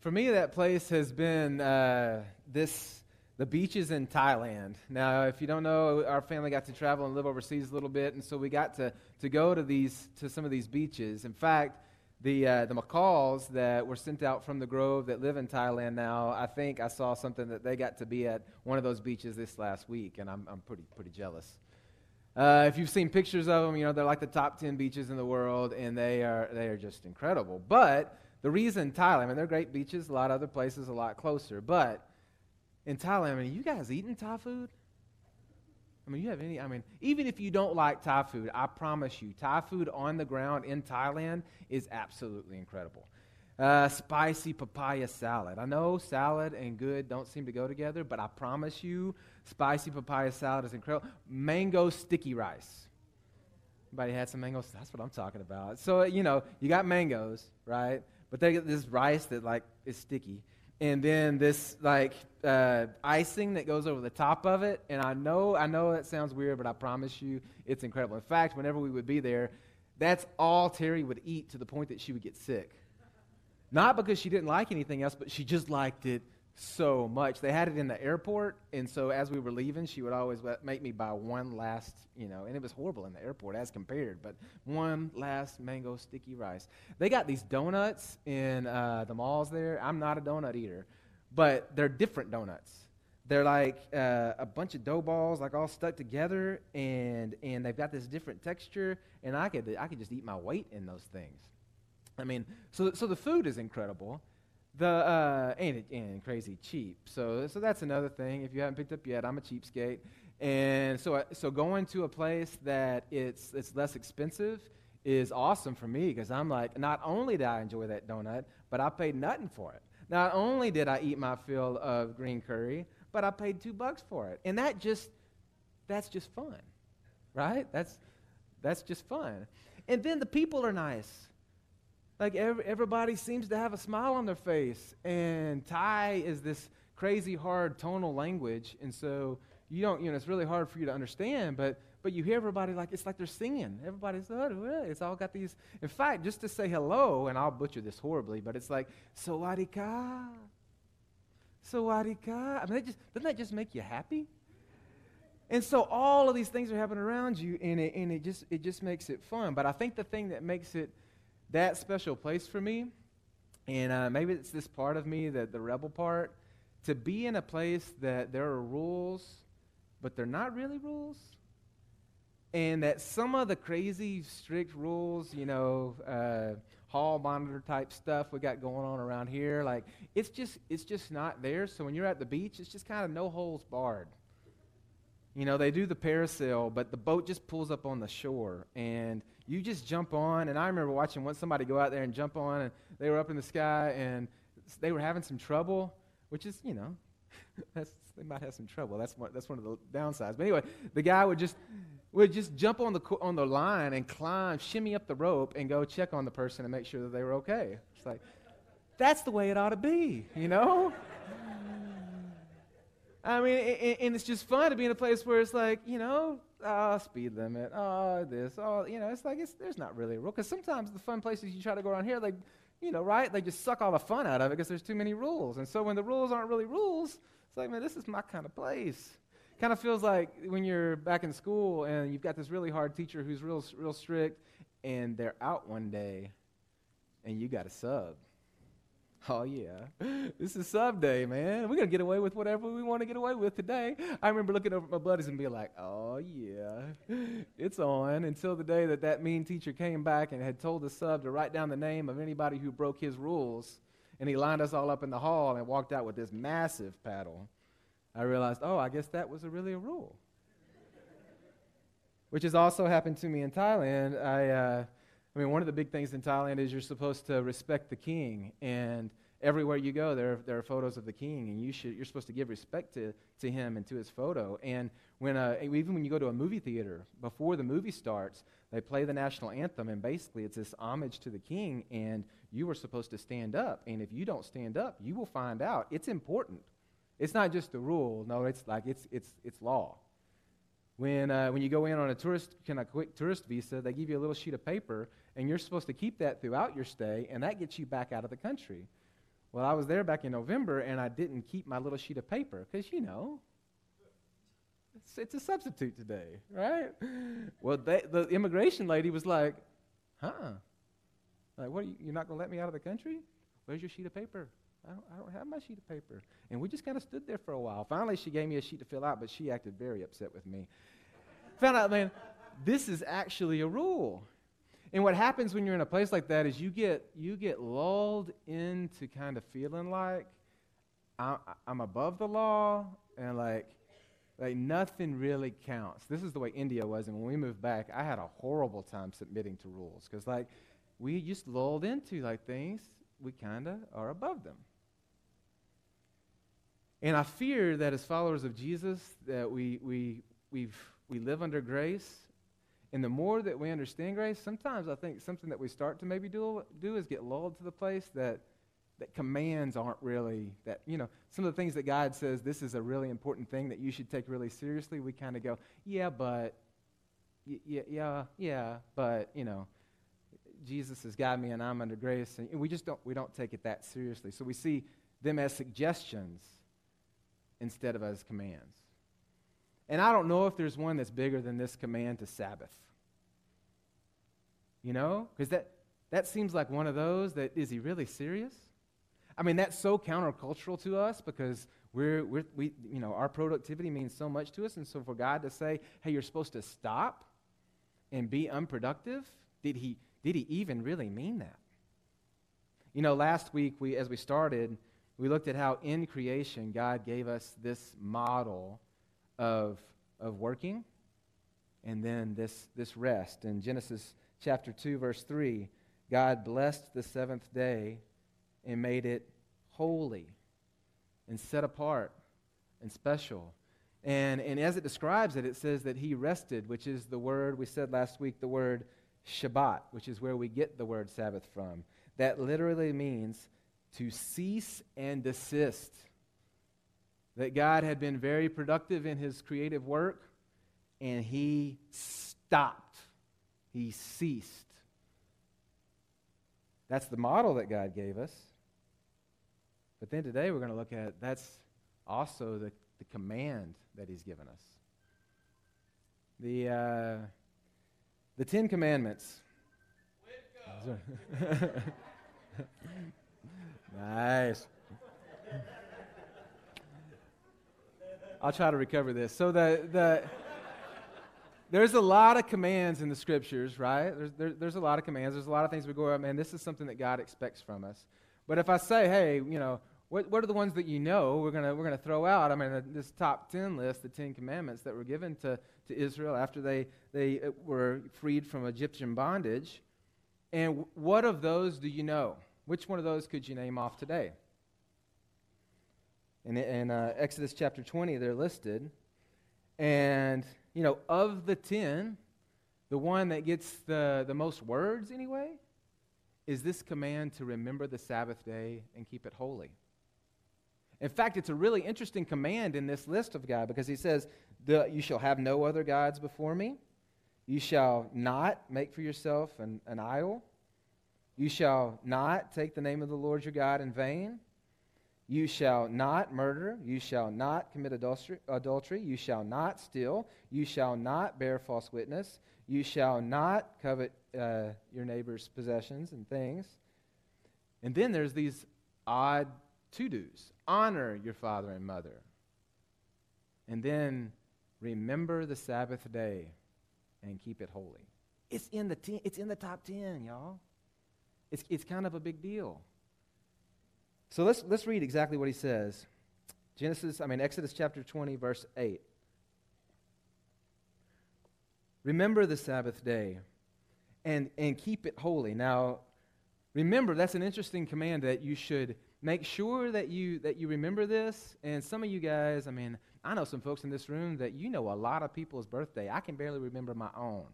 For me, that place has been uh, this the beaches in Thailand. Now, if you don't know, our family got to travel and live overseas a little bit, and so we got to, to go to these to some of these beaches. In fact, the uh, the McCalls that were sent out from the Grove that live in Thailand now, I think I saw something that they got to be at one of those beaches this last week, and I'm I'm pretty pretty jealous. Uh, if you've seen pictures of them, you know they're like the top ten beaches in the world, and they are they are just incredible. But the reason Thailand, I mean, they're great beaches, a lot of other places a lot closer, but in Thailand, I mean, you guys eating Thai food? I mean, you have any, I mean, even if you don't like Thai food, I promise you, Thai food on the ground in Thailand is absolutely incredible. Uh, spicy papaya salad. I know salad and good don't seem to go together, but I promise you, spicy papaya salad is incredible. Mango sticky rice. Anybody had some mangoes? That's what I'm talking about. So, you know, you got mangoes, right? But they get this rice that, like, is sticky and then this like uh, icing that goes over the top of it. And I know, I know that sounds weird, but I promise you, it's incredible. In fact, whenever we would be there, that's all Terry would eat to the point that she would get sick. Not because she didn't like anything else, but she just liked it so much. They had it in the airport, and so as we were leaving, she would always make me buy one last, you know, and it was horrible in the airport as compared, but one last mango sticky rice. They got these donuts in uh, the malls there. I'm not a donut eater, but they're different donuts. They're like uh, a bunch of dough balls, like all stuck together, and and they've got this different texture. And I could I could just eat my weight in those things. I mean, so so the food is incredible. The uh, and, and crazy cheap. So so that's another thing. If you haven't picked up yet, I'm a cheapskate, and so so going to a place that it's it's less expensive is awesome for me because I'm like, not only did I enjoy that donut, but I paid nothing for it. Not only did I eat my fill of green curry, but I paid two bucks for it, and that just that's just fun, right? That's that's just fun, and then the people are nice like every, everybody seems to have a smile on their face. And Thai is this crazy hard tonal language. And so you don't, you know, it's really hard for you to understand, but but you hear everybody like it's like they're singing. Everybody's oh, it's all got these. In fact, just to say hello, and I'll butcher this horribly, but it's like sawadika, sawadika. I mean, just, doesn't that just make you happy? And so all of these things are happening around you, and it, and it just it just makes it fun. But I think the thing that makes it that special place for me. And uh, maybe it's this part of me, that the rebel part, to be in a place that there are rules, but they're not really rules. And that some of the crazy, strict rules, you know, uh, hall monitor type stuff we got going on around here, like it's just it's just not there. So when you're at the beach, it's just kind of no holes barred. You know, they do the parasail, but the boat just pulls up on the shore, and you just jump on. And I remember watching one somebody go out there and jump on, and they were up in the sky, and they were having some trouble, which is, you know, that's, they might have some trouble. That's one, that's one of the downsides. But anyway, the guy would just would just jump on the on the line and climb, shimmy up the rope, and go check on the person and make sure that they were okay. It's like that's the way it ought to be, you know. I mean, and it's just fun to be in a place where it's like, you know, oh, speed limit, oh, this, oh, you know, it's like, it's, there's not really a rule. Because sometimes the fun places you try to go around here, like, you know, right? They just suck all the fun out of it because there's too many rules. And so when the rules aren't really rules, it's like, man, this is my kind of place. Kind of feels like when you're back in school and you've got this really hard teacher who's real, real strict, and they're out one day, and you got a sub. Oh, yeah. This is sub day, man. We're going to get away with whatever we want to get away with today. I remember looking over at my buddies and being like, oh, yeah, it's on. Until the day that that mean teacher came back and had told the sub to write down the name of anybody who broke his rules. And he lined us all up in the hall and walked out with this massive paddle. I realized, oh, I guess that was a really a rule. Which has also happened to me in Thailand. I. Uh, I mean, one of the big things in Thailand is you're supposed to respect the king, and everywhere you go, there, there are photos of the king, and you should, you're supposed to give respect to, to him and to his photo. And when, uh, even when you go to a movie theater, before the movie starts, they play the national anthem, and basically it's this homage to the king, and you are supposed to stand up. And if you don't stand up, you will find out. It's important. It's not just a rule. No, it's like it's, it's, it's law. When, uh, when you go in on a tourist, kind of quick tourist visa, they give you a little sheet of paper, and you're supposed to keep that throughout your stay, and that gets you back out of the country. Well, I was there back in November and I didn't keep my little sheet of paper because, you know, it's, it's, a substitute today, right? Well, they, the immigration lady was like, huh? Like, what? You, you're not going to let me out of the country? Where's your sheet of paper? I don't, I don't have my sheet of paper. And we just kind of stood there for a while. Finally, she gave me a sheet to fill out, but she acted very upset with me. Found out, man, this is actually a rule. And what happens when you're in a place like that is you get, you get lulled into kind of feeling like I, I'm above the law and like, like nothing really counts. This is the way India was. And when we moved back, I had a horrible time submitting to rules because like we just lulled into like things, we kind of are above them. And I fear that as followers of Jesus, that we, we, we we live under grace and the more that we understand grace, sometimes I think something that we start to maybe do, do is get lulled to the place that, that commands aren't really, that, you know, some of the things that God says, this is a really important thing that you should take really seriously, we kind of go, yeah, but, yeah, yeah, yeah, but, you know, Jesus has got me and I'm under grace. And we just don't, we don't take it that seriously. So we see them as suggestions instead of as commands. And I don't know if there's one that's bigger than this command to Sabbath. You know? Because that, that seems like one of those that, is he really serious? I mean, that's so countercultural to us because we're, we're, we, you know, our productivity means so much to us. And so for God to say, hey, you're supposed to stop and be unproductive, did he, did he even really mean that? You know, last week, we, as we started, we looked at how in creation God gave us this model of, of working and then this, this rest. In Genesis chapter 2, verse 3, God blessed the seventh day and made it holy and set apart and special. And, and as it describes it, it says that he rested, which is the word we said last week, the word Shabbat, which is where we get the word Sabbath from. That literally means to cease and desist that God had been very productive in his creative work, and he stopped. He ceased. That's the model that God gave us. But then today we're going to look at that's also the, the command that he's given us. The, uh, the Ten Commandments. nice. I'll try to recover this. So the the there's a lot of commands in the scriptures, right? There's, there, there's a lot of commands. There's a lot of things we go, man, this is something that God expects from us. But if I say, hey, you know, what, what are the ones that you know we're going we're gonna throw out? I mean, this top 10 list, the 10 commandments that were given to, to Israel after they, they uh, were freed from Egyptian bondage. And what of those do you know? Which one of those could you name off today? In, in uh, Exodus chapter 20, they're listed. And, you know, of the 10, the one that gets the, the most words anyway is this command to remember the Sabbath day and keep it holy. In fact, it's a really interesting command in this list of God because he says, You shall have no other gods before me. You shall not make for yourself an, an idol. You shall not take the name of the Lord your God in vain. You shall not murder. You shall not commit adultery. You shall not steal. You shall not bear false witness. You shall not covet uh, your neighbor's possessions and things. And then there's these odd to dos honor your father and mother. And then remember the Sabbath day and keep it holy. It's in the, ten, it's in the top 10, y'all. It's, it's kind of a big deal. So let's, let's read exactly what he says. Genesis, I mean, Exodus chapter 20, verse 8. Remember the Sabbath day and, and keep it holy. Now, remember, that's an interesting command that you should make sure that you, that you remember this. And some of you guys, I mean, I know some folks in this room that you know a lot of people's birthday. I can barely remember my own.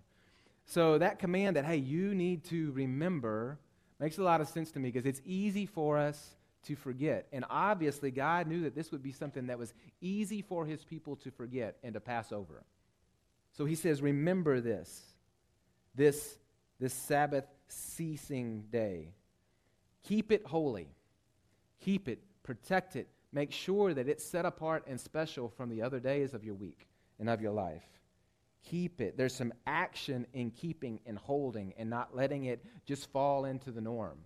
So that command that, hey, you need to remember makes a lot of sense to me because it's easy for us to forget. And obviously, God knew that this would be something that was easy for his people to forget and to pass over. So he says, Remember this, this, this Sabbath ceasing day. Keep it holy. Keep it, protect it, make sure that it's set apart and special from the other days of your week and of your life. Keep it. There's some action in keeping and holding and not letting it just fall into the norm.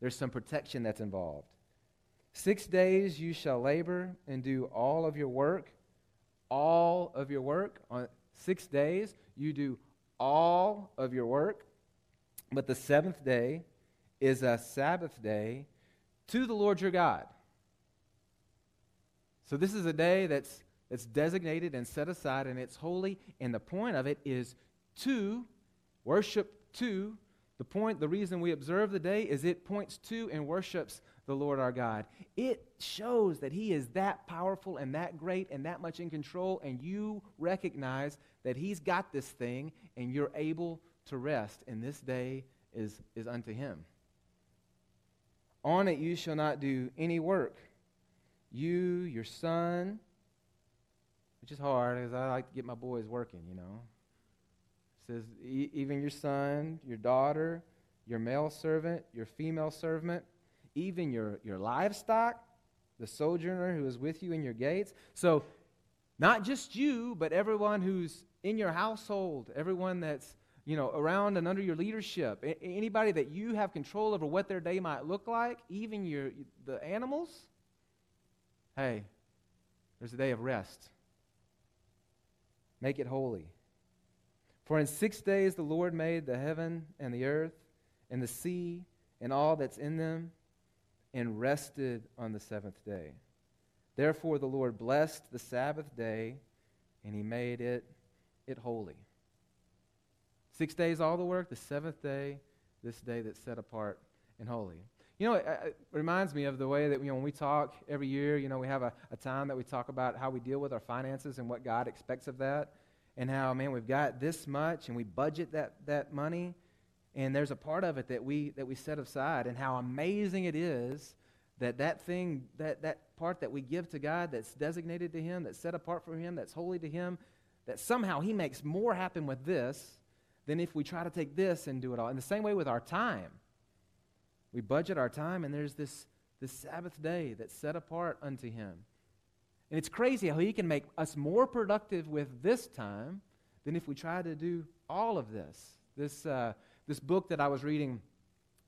There's some protection that's involved. Six days you shall labor and do all of your work. All of your work. On six days you do all of your work. But the seventh day is a Sabbath day to the Lord your God. So this is a day that's, that's designated and set aside, and it's holy. And the point of it is to worship to. The point, the reason we observe the day is it points to and worships the Lord our God. It shows that He is that powerful and that great and that much in control, and you recognize that He's got this thing and you're able to rest. And this day is, is unto Him. On it you shall not do any work. You, your son, which is hard because I like to get my boys working, you know. It says, e- even your son, your daughter, your male servant, your female servant, even your, your livestock, the sojourner who is with you in your gates. So, not just you, but everyone who's in your household, everyone that's you know, around and under your leadership, a- anybody that you have control over what their day might look like, even your the animals, hey, there's a day of rest. Make it holy. For in six days the Lord made the heaven and the earth and the sea and all that's in them, and rested on the seventh day. Therefore the Lord blessed the Sabbath day, and he made it, it holy. Six days, all the work. The seventh day, this day that's set apart and holy. You know, it, it, reminds me of the way that you know, when we talk every year, you know, we have a, a time that we talk about how we deal with our finances and what God expects of that. And how, man, we've got this much and we budget that, that money. And there's a part of it that we, that we set aside. And how amazing it is that that thing, that, that part that we give to God that's designated to Him, that's set apart for Him, that's holy to Him, that somehow He makes more happen with this than if we try to take this and do it all. In the same way with our time. We budget our time, and there's this, this Sabbath day that's set apart unto Him. And it's crazy how He can make us more productive with this time than if we try to do all of this. This, uh, this book that I was reading,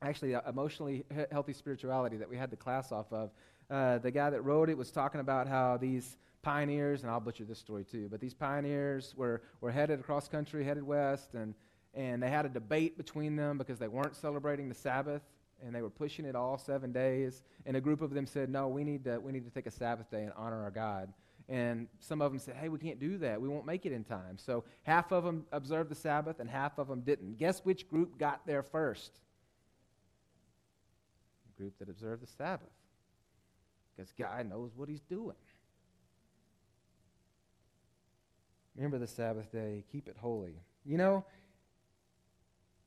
actually, uh, Emotionally Healthy Spirituality, that we had the class off of, uh, the guy that wrote it was talking about how these pioneers, and I'll butcher this story too, but these pioneers were, were headed across country, headed west, and, and they had a debate between them because they weren't celebrating the Sabbath and they were pushing it all seven days. And a group of them said, No, we need to, we need to take a Sabbath day and honor our God. And some of them said, Hey, we can't do that. We won't make it in time. So half of them observed the Sabbath and half of them didn't. Guess which group got there first? The group that observed the Sabbath. Because God knows what he's doing. Remember the Sabbath day, keep it holy. You know,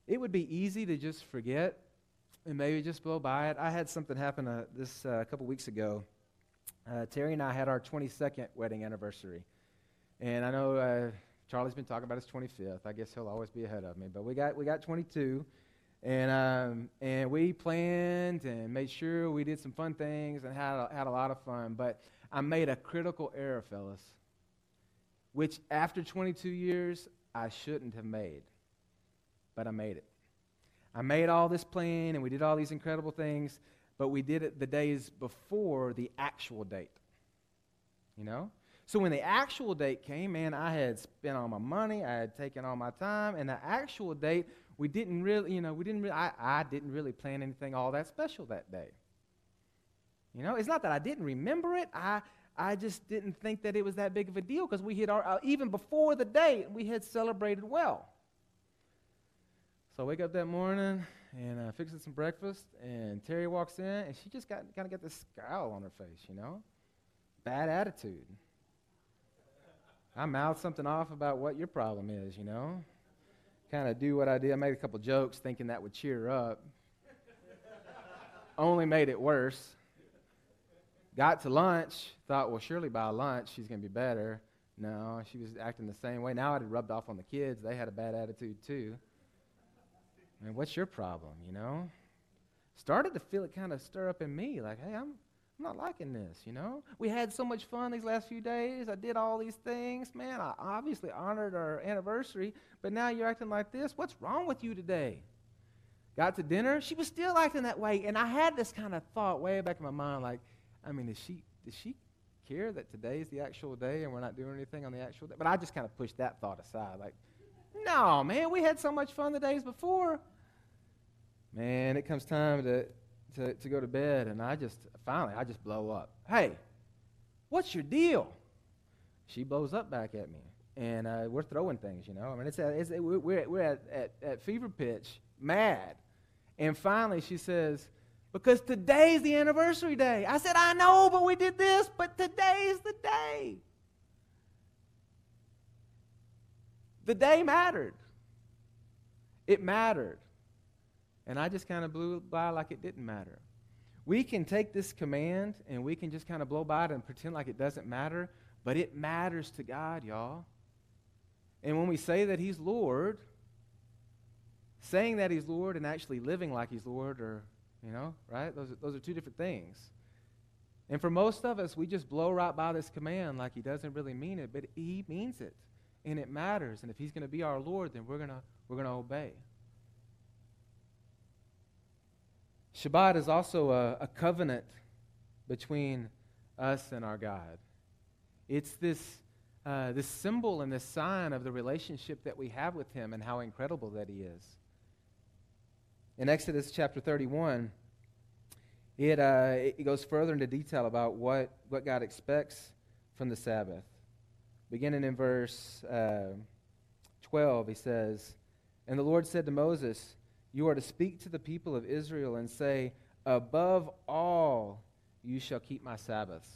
it would be easy to just forget and maybe just blow by it. I had something happen uh, this uh, a couple weeks ago. Uh, Terry and I had our 22nd wedding anniversary. And I know uh, Charlie's been talking about his 25th. I guess he'll always be ahead of me. But we got, we got 22. And, um, and we planned and made sure we did some fun things and had a, had a lot of fun. But I made a critical error, fellas which after 22 years, I shouldn't have made. But I made it. I made all this plan and we did all these incredible things, but we did it the days before the actual date. You know? So when the actual date came, man, I had spent all my money, I had taken all my time, and the actual date, we didn't really, you know, we didn't really, I, I didn't really plan anything all that special that day. You know, it's not that I didn't remember it. I, I just didn't think that it was that big of a deal because we had, uh, even before the date, we had celebrated well. So I wake up that morning and uh, fixing some breakfast, and Terry walks in, and she just got kind of got this scowl on her face, you know, bad attitude. I mouth something off about what your problem is, you know. Kind of do what I did. I made a couple jokes thinking that would cheer her up. Only made it worse. Got to lunch, thought, well, surely by lunch she's going to be better. No, she was acting the same way. Now it had rubbed off on the kids. They had a bad attitude too. I mean, what's your problem, you know? started to feel it kind of stir up in me like, hey, I'm, I'm not liking this, you know? We had so much fun these last few days. I did all these things. Man, I obviously honored our anniversary, but now you're acting like this. What's wrong with you today? Got to dinner, she was still acting that way. And I had this kind of thought way back in my mind like, I mean, is she, does she care that today is the actual day and we're not doing anything on the actual day? But I just kind of pushed that thought aside. Like, no, man, we had so much fun the days before. Man, it comes time to, to, to go to bed, and I just, finally, I just blow up. Hey, what's your deal? She blows up back at me, and uh, we're throwing things, you know. I mean, it's, at, it's we're, we're at, at, at fever pitch, mad. And finally, she says, because today's the anniversary day. I said, I know, but we did this, but today's the day. The day mattered. It mattered. And I just kind of blew by like it didn't matter. We can take this command and we can just kind of blow by it and pretend like it doesn't matter, but it matters to God, y'all. And when we say that He's Lord, saying that He's Lord and actually living like He's Lord are, you know, right? Those are, those are two different things. And for most of us, we just blow right by this command like He doesn't really mean it, but He means it. And it matters. And if He's going to be our Lord, then we're going to we're going to obey. Shabbat is also a, a covenant between us and our God. It's this, uh, this symbol and this sign of the relationship that we have with Him and how incredible that He is. In Exodus chapter 31, it, uh, it goes further into detail about what, what God expects from the Sabbath. Beginning in verse uh, 12, he says, And the Lord said to Moses, you are to speak to the people of Israel and say, Above all, you shall keep my Sabbaths.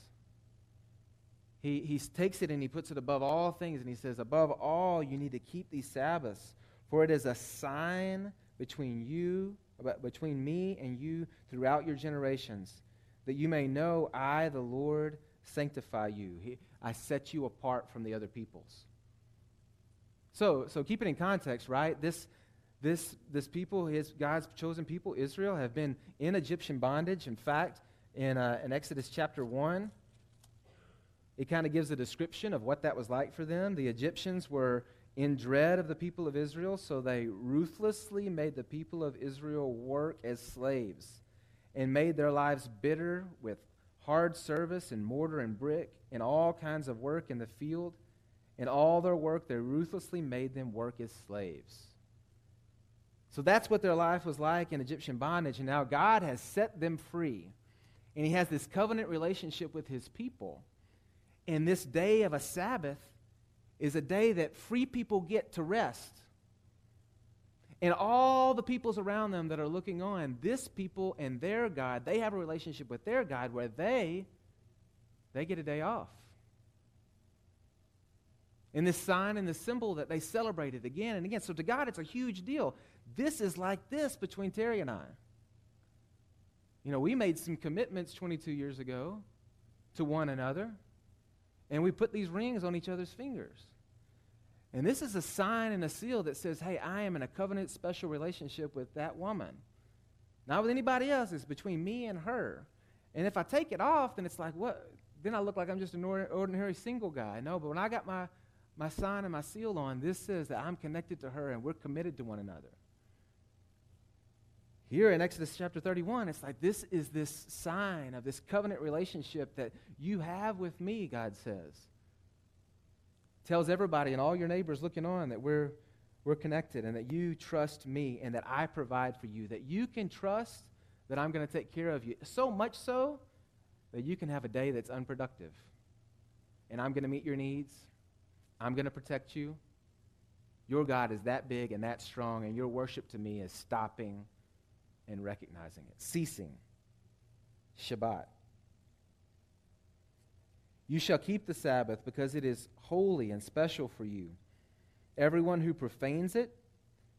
He, he takes it and he puts it above all things, and he says, Above all, you need to keep these Sabbaths, for it is a sign between you, between me and you throughout your generations, that you may know I, the Lord, sanctify you. He, I set you apart from the other peoples. So, so keep it in context, right? This, this, this people, his, God's chosen people, Israel, have been in Egyptian bondage. In fact, in, uh, in Exodus chapter 1, it kind of gives a description of what that was like for them. The Egyptians were in dread of the people of Israel, so they ruthlessly made the people of Israel work as slaves and made their lives bitter with hard service and mortar and brick and all kinds of work in the field. In all their work, they ruthlessly made them work as slaves. So that's what their life was like in Egyptian bondage. And now God has set them free. And He has this covenant relationship with His people. And this day of a Sabbath is a day that free people get to rest. And all the peoples around them that are looking on, this people and their God, they have a relationship with their God where they they get a day off. And this sign and this symbol that they celebrated again and again. So to God, it's a huge deal. This is like this between Terry and I. You know, we made some commitments 22 years ago to one another, and we put these rings on each other's fingers. And this is a sign and a seal that says, hey, I am in a covenant special relationship with that woman. Not with anybody else, it's between me and her. And if I take it off, then it's like, what? Then I look like I'm just an ordinary single guy. No, but when I got my, my sign and my seal on, this says that I'm connected to her and we're committed to one another. Here in Exodus chapter 31, it's like this is this sign of this covenant relationship that you have with me, God says. Tells everybody and all your neighbors looking on that we're, we're connected and that you trust me and that I provide for you, that you can trust that I'm going to take care of you. So much so that you can have a day that's unproductive. And I'm going to meet your needs, I'm going to protect you. Your God is that big and that strong, and your worship to me is stopping and recognizing it. Ceasing. Shabbat. You shall keep the Sabbath because it is holy and special for you. Everyone who profanes it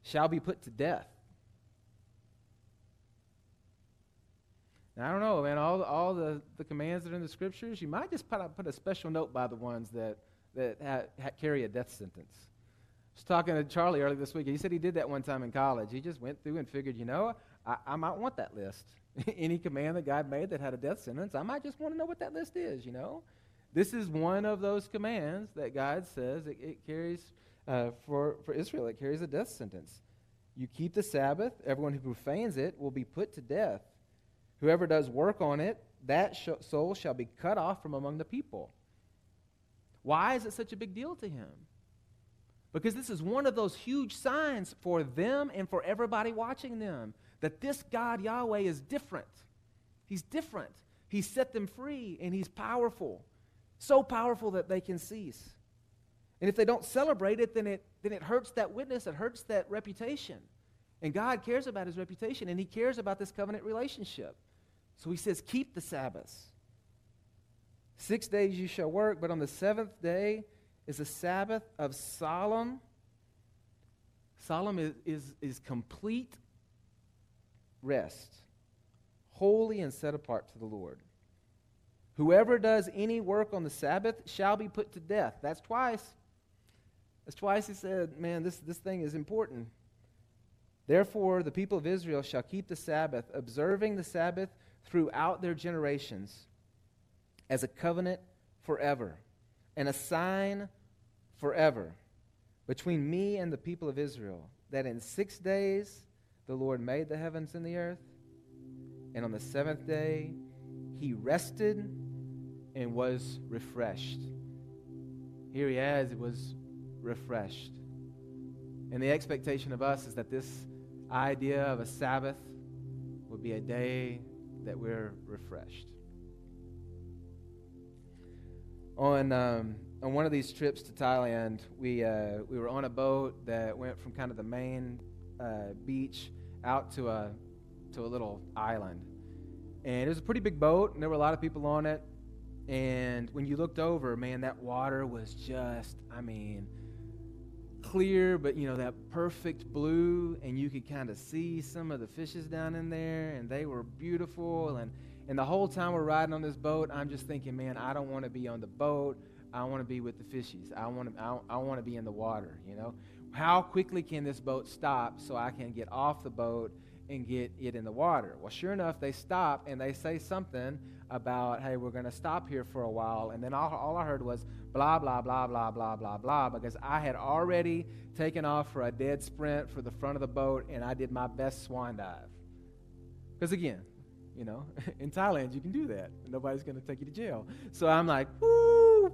shall be put to death. Now, I don't know, man. All, all the, the commands that are in the scriptures, you might just put, put a special note by the ones that, that ha, ha, carry a death sentence. was talking to Charlie earlier this week. He said he did that one time in college. He just went through and figured, you know, I, I might want that list. Any command that God made that had a death sentence, I might just want to know what that list is, you know? This is one of those commands that God says it, it carries uh, for, for Israel, it carries a death sentence. You keep the Sabbath, everyone who profanes it will be put to death. Whoever does work on it, that sh- soul shall be cut off from among the people. Why is it such a big deal to him? Because this is one of those huge signs for them and for everybody watching them that this God, Yahweh, is different. He's different. He set them free and He's powerful. So powerful that they can cease. And if they don't celebrate it, then it, then it hurts that witness, it hurts that reputation. And God cares about His reputation and He cares about this covenant relationship. So He says, Keep the Sabbaths. Six days you shall work, but on the seventh day is a Sabbath of solemn. Solemn is, is, is complete rest, holy and set apart to the Lord. Whoever does any work on the Sabbath shall be put to death. That's twice. That's twice he said, man, this, this thing is important. Therefore, the people of Israel shall keep the Sabbath, observing the Sabbath throughout their generations as a covenant forever and a sign forever between me and the people of Israel, that in six days the Lord made the heavens and the earth, and on the seventh day he rested and was refreshed. Here he it was refreshed. And the expectation of us is that this idea of a Sabbath would be a day that we're refreshed. On, um, on one of these trips to Thailand, we, uh, we were on a boat that went from kind of the main uh, beach out to a, to a little island. And it was a pretty big boat, and there were a lot of people on it. And when you looked over, man, that water was just, I mean, clear, but you know, that perfect blue, and you could kind of see some of the fishes down in there, and they were beautiful. And, and the whole time we're riding on this boat, I'm just thinking, man, I don't want to be on the boat. I want to be with the fishies. I want to, I, I want to be in the water, you know? How quickly can this boat stop so I can get off the boat and get it in the water? Well, sure enough, they stop and they say something about, hey, we're going to stop here for a while. And then all, all I heard was blah, blah, blah, blah, blah, blah, blah, because I had already taken off for a dead sprint for the front of the boat and I did my best swan dive. Because again, you know, in Thailand, you can do that. Nobody's going to take you to jail. So I'm like, woo!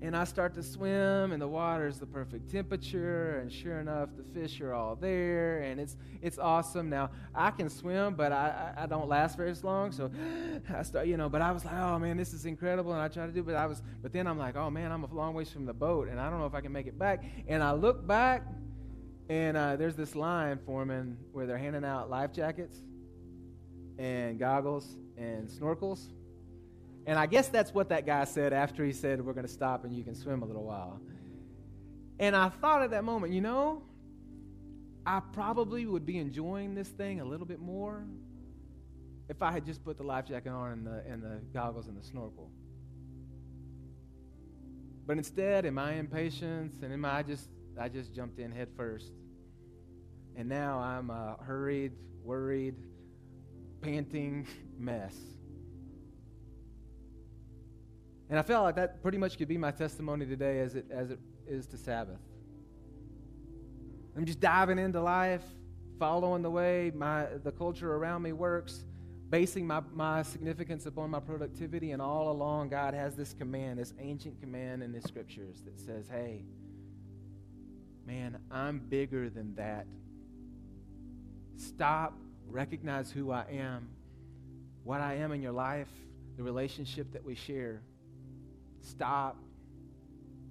And I start to swim, and the water is the perfect temperature, and sure enough, the fish are all there, and it's it's awesome. Now I can swim, but I, I, I don't last very long, so I start, you know. But I was like, oh man, this is incredible, and I try to do, but I was, but then I'm like, oh man, I'm a long ways from the boat, and I don't know if I can make it back. And I look back, and uh, there's this line forming where they're handing out life jackets, and goggles, and snorkels and I guess that's what that guy said after he said, We're going to stop and you can swim a little while. And I thought at that moment, you know, I probably would be enjoying this thing a little bit more if I had just put the life jacket on and the, and the goggles and the snorkel. But instead, in my impatience and in my, I just, I just jumped in head first. And now I'm a hurried, worried, panting mess. And I felt like that pretty much could be my testimony today as it, as it is to Sabbath. I'm just diving into life, following the way my, the culture around me works, basing my, my significance upon my productivity, and all along, God has this command, this ancient command in the scriptures that says, hey, man, I'm bigger than that. Stop, recognize who I am, what I am in your life, the relationship that we share. Stop.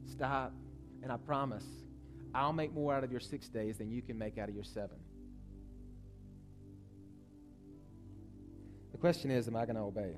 Stop. And I promise, I'll make more out of your six days than you can make out of your seven. The question is, am I going to obey?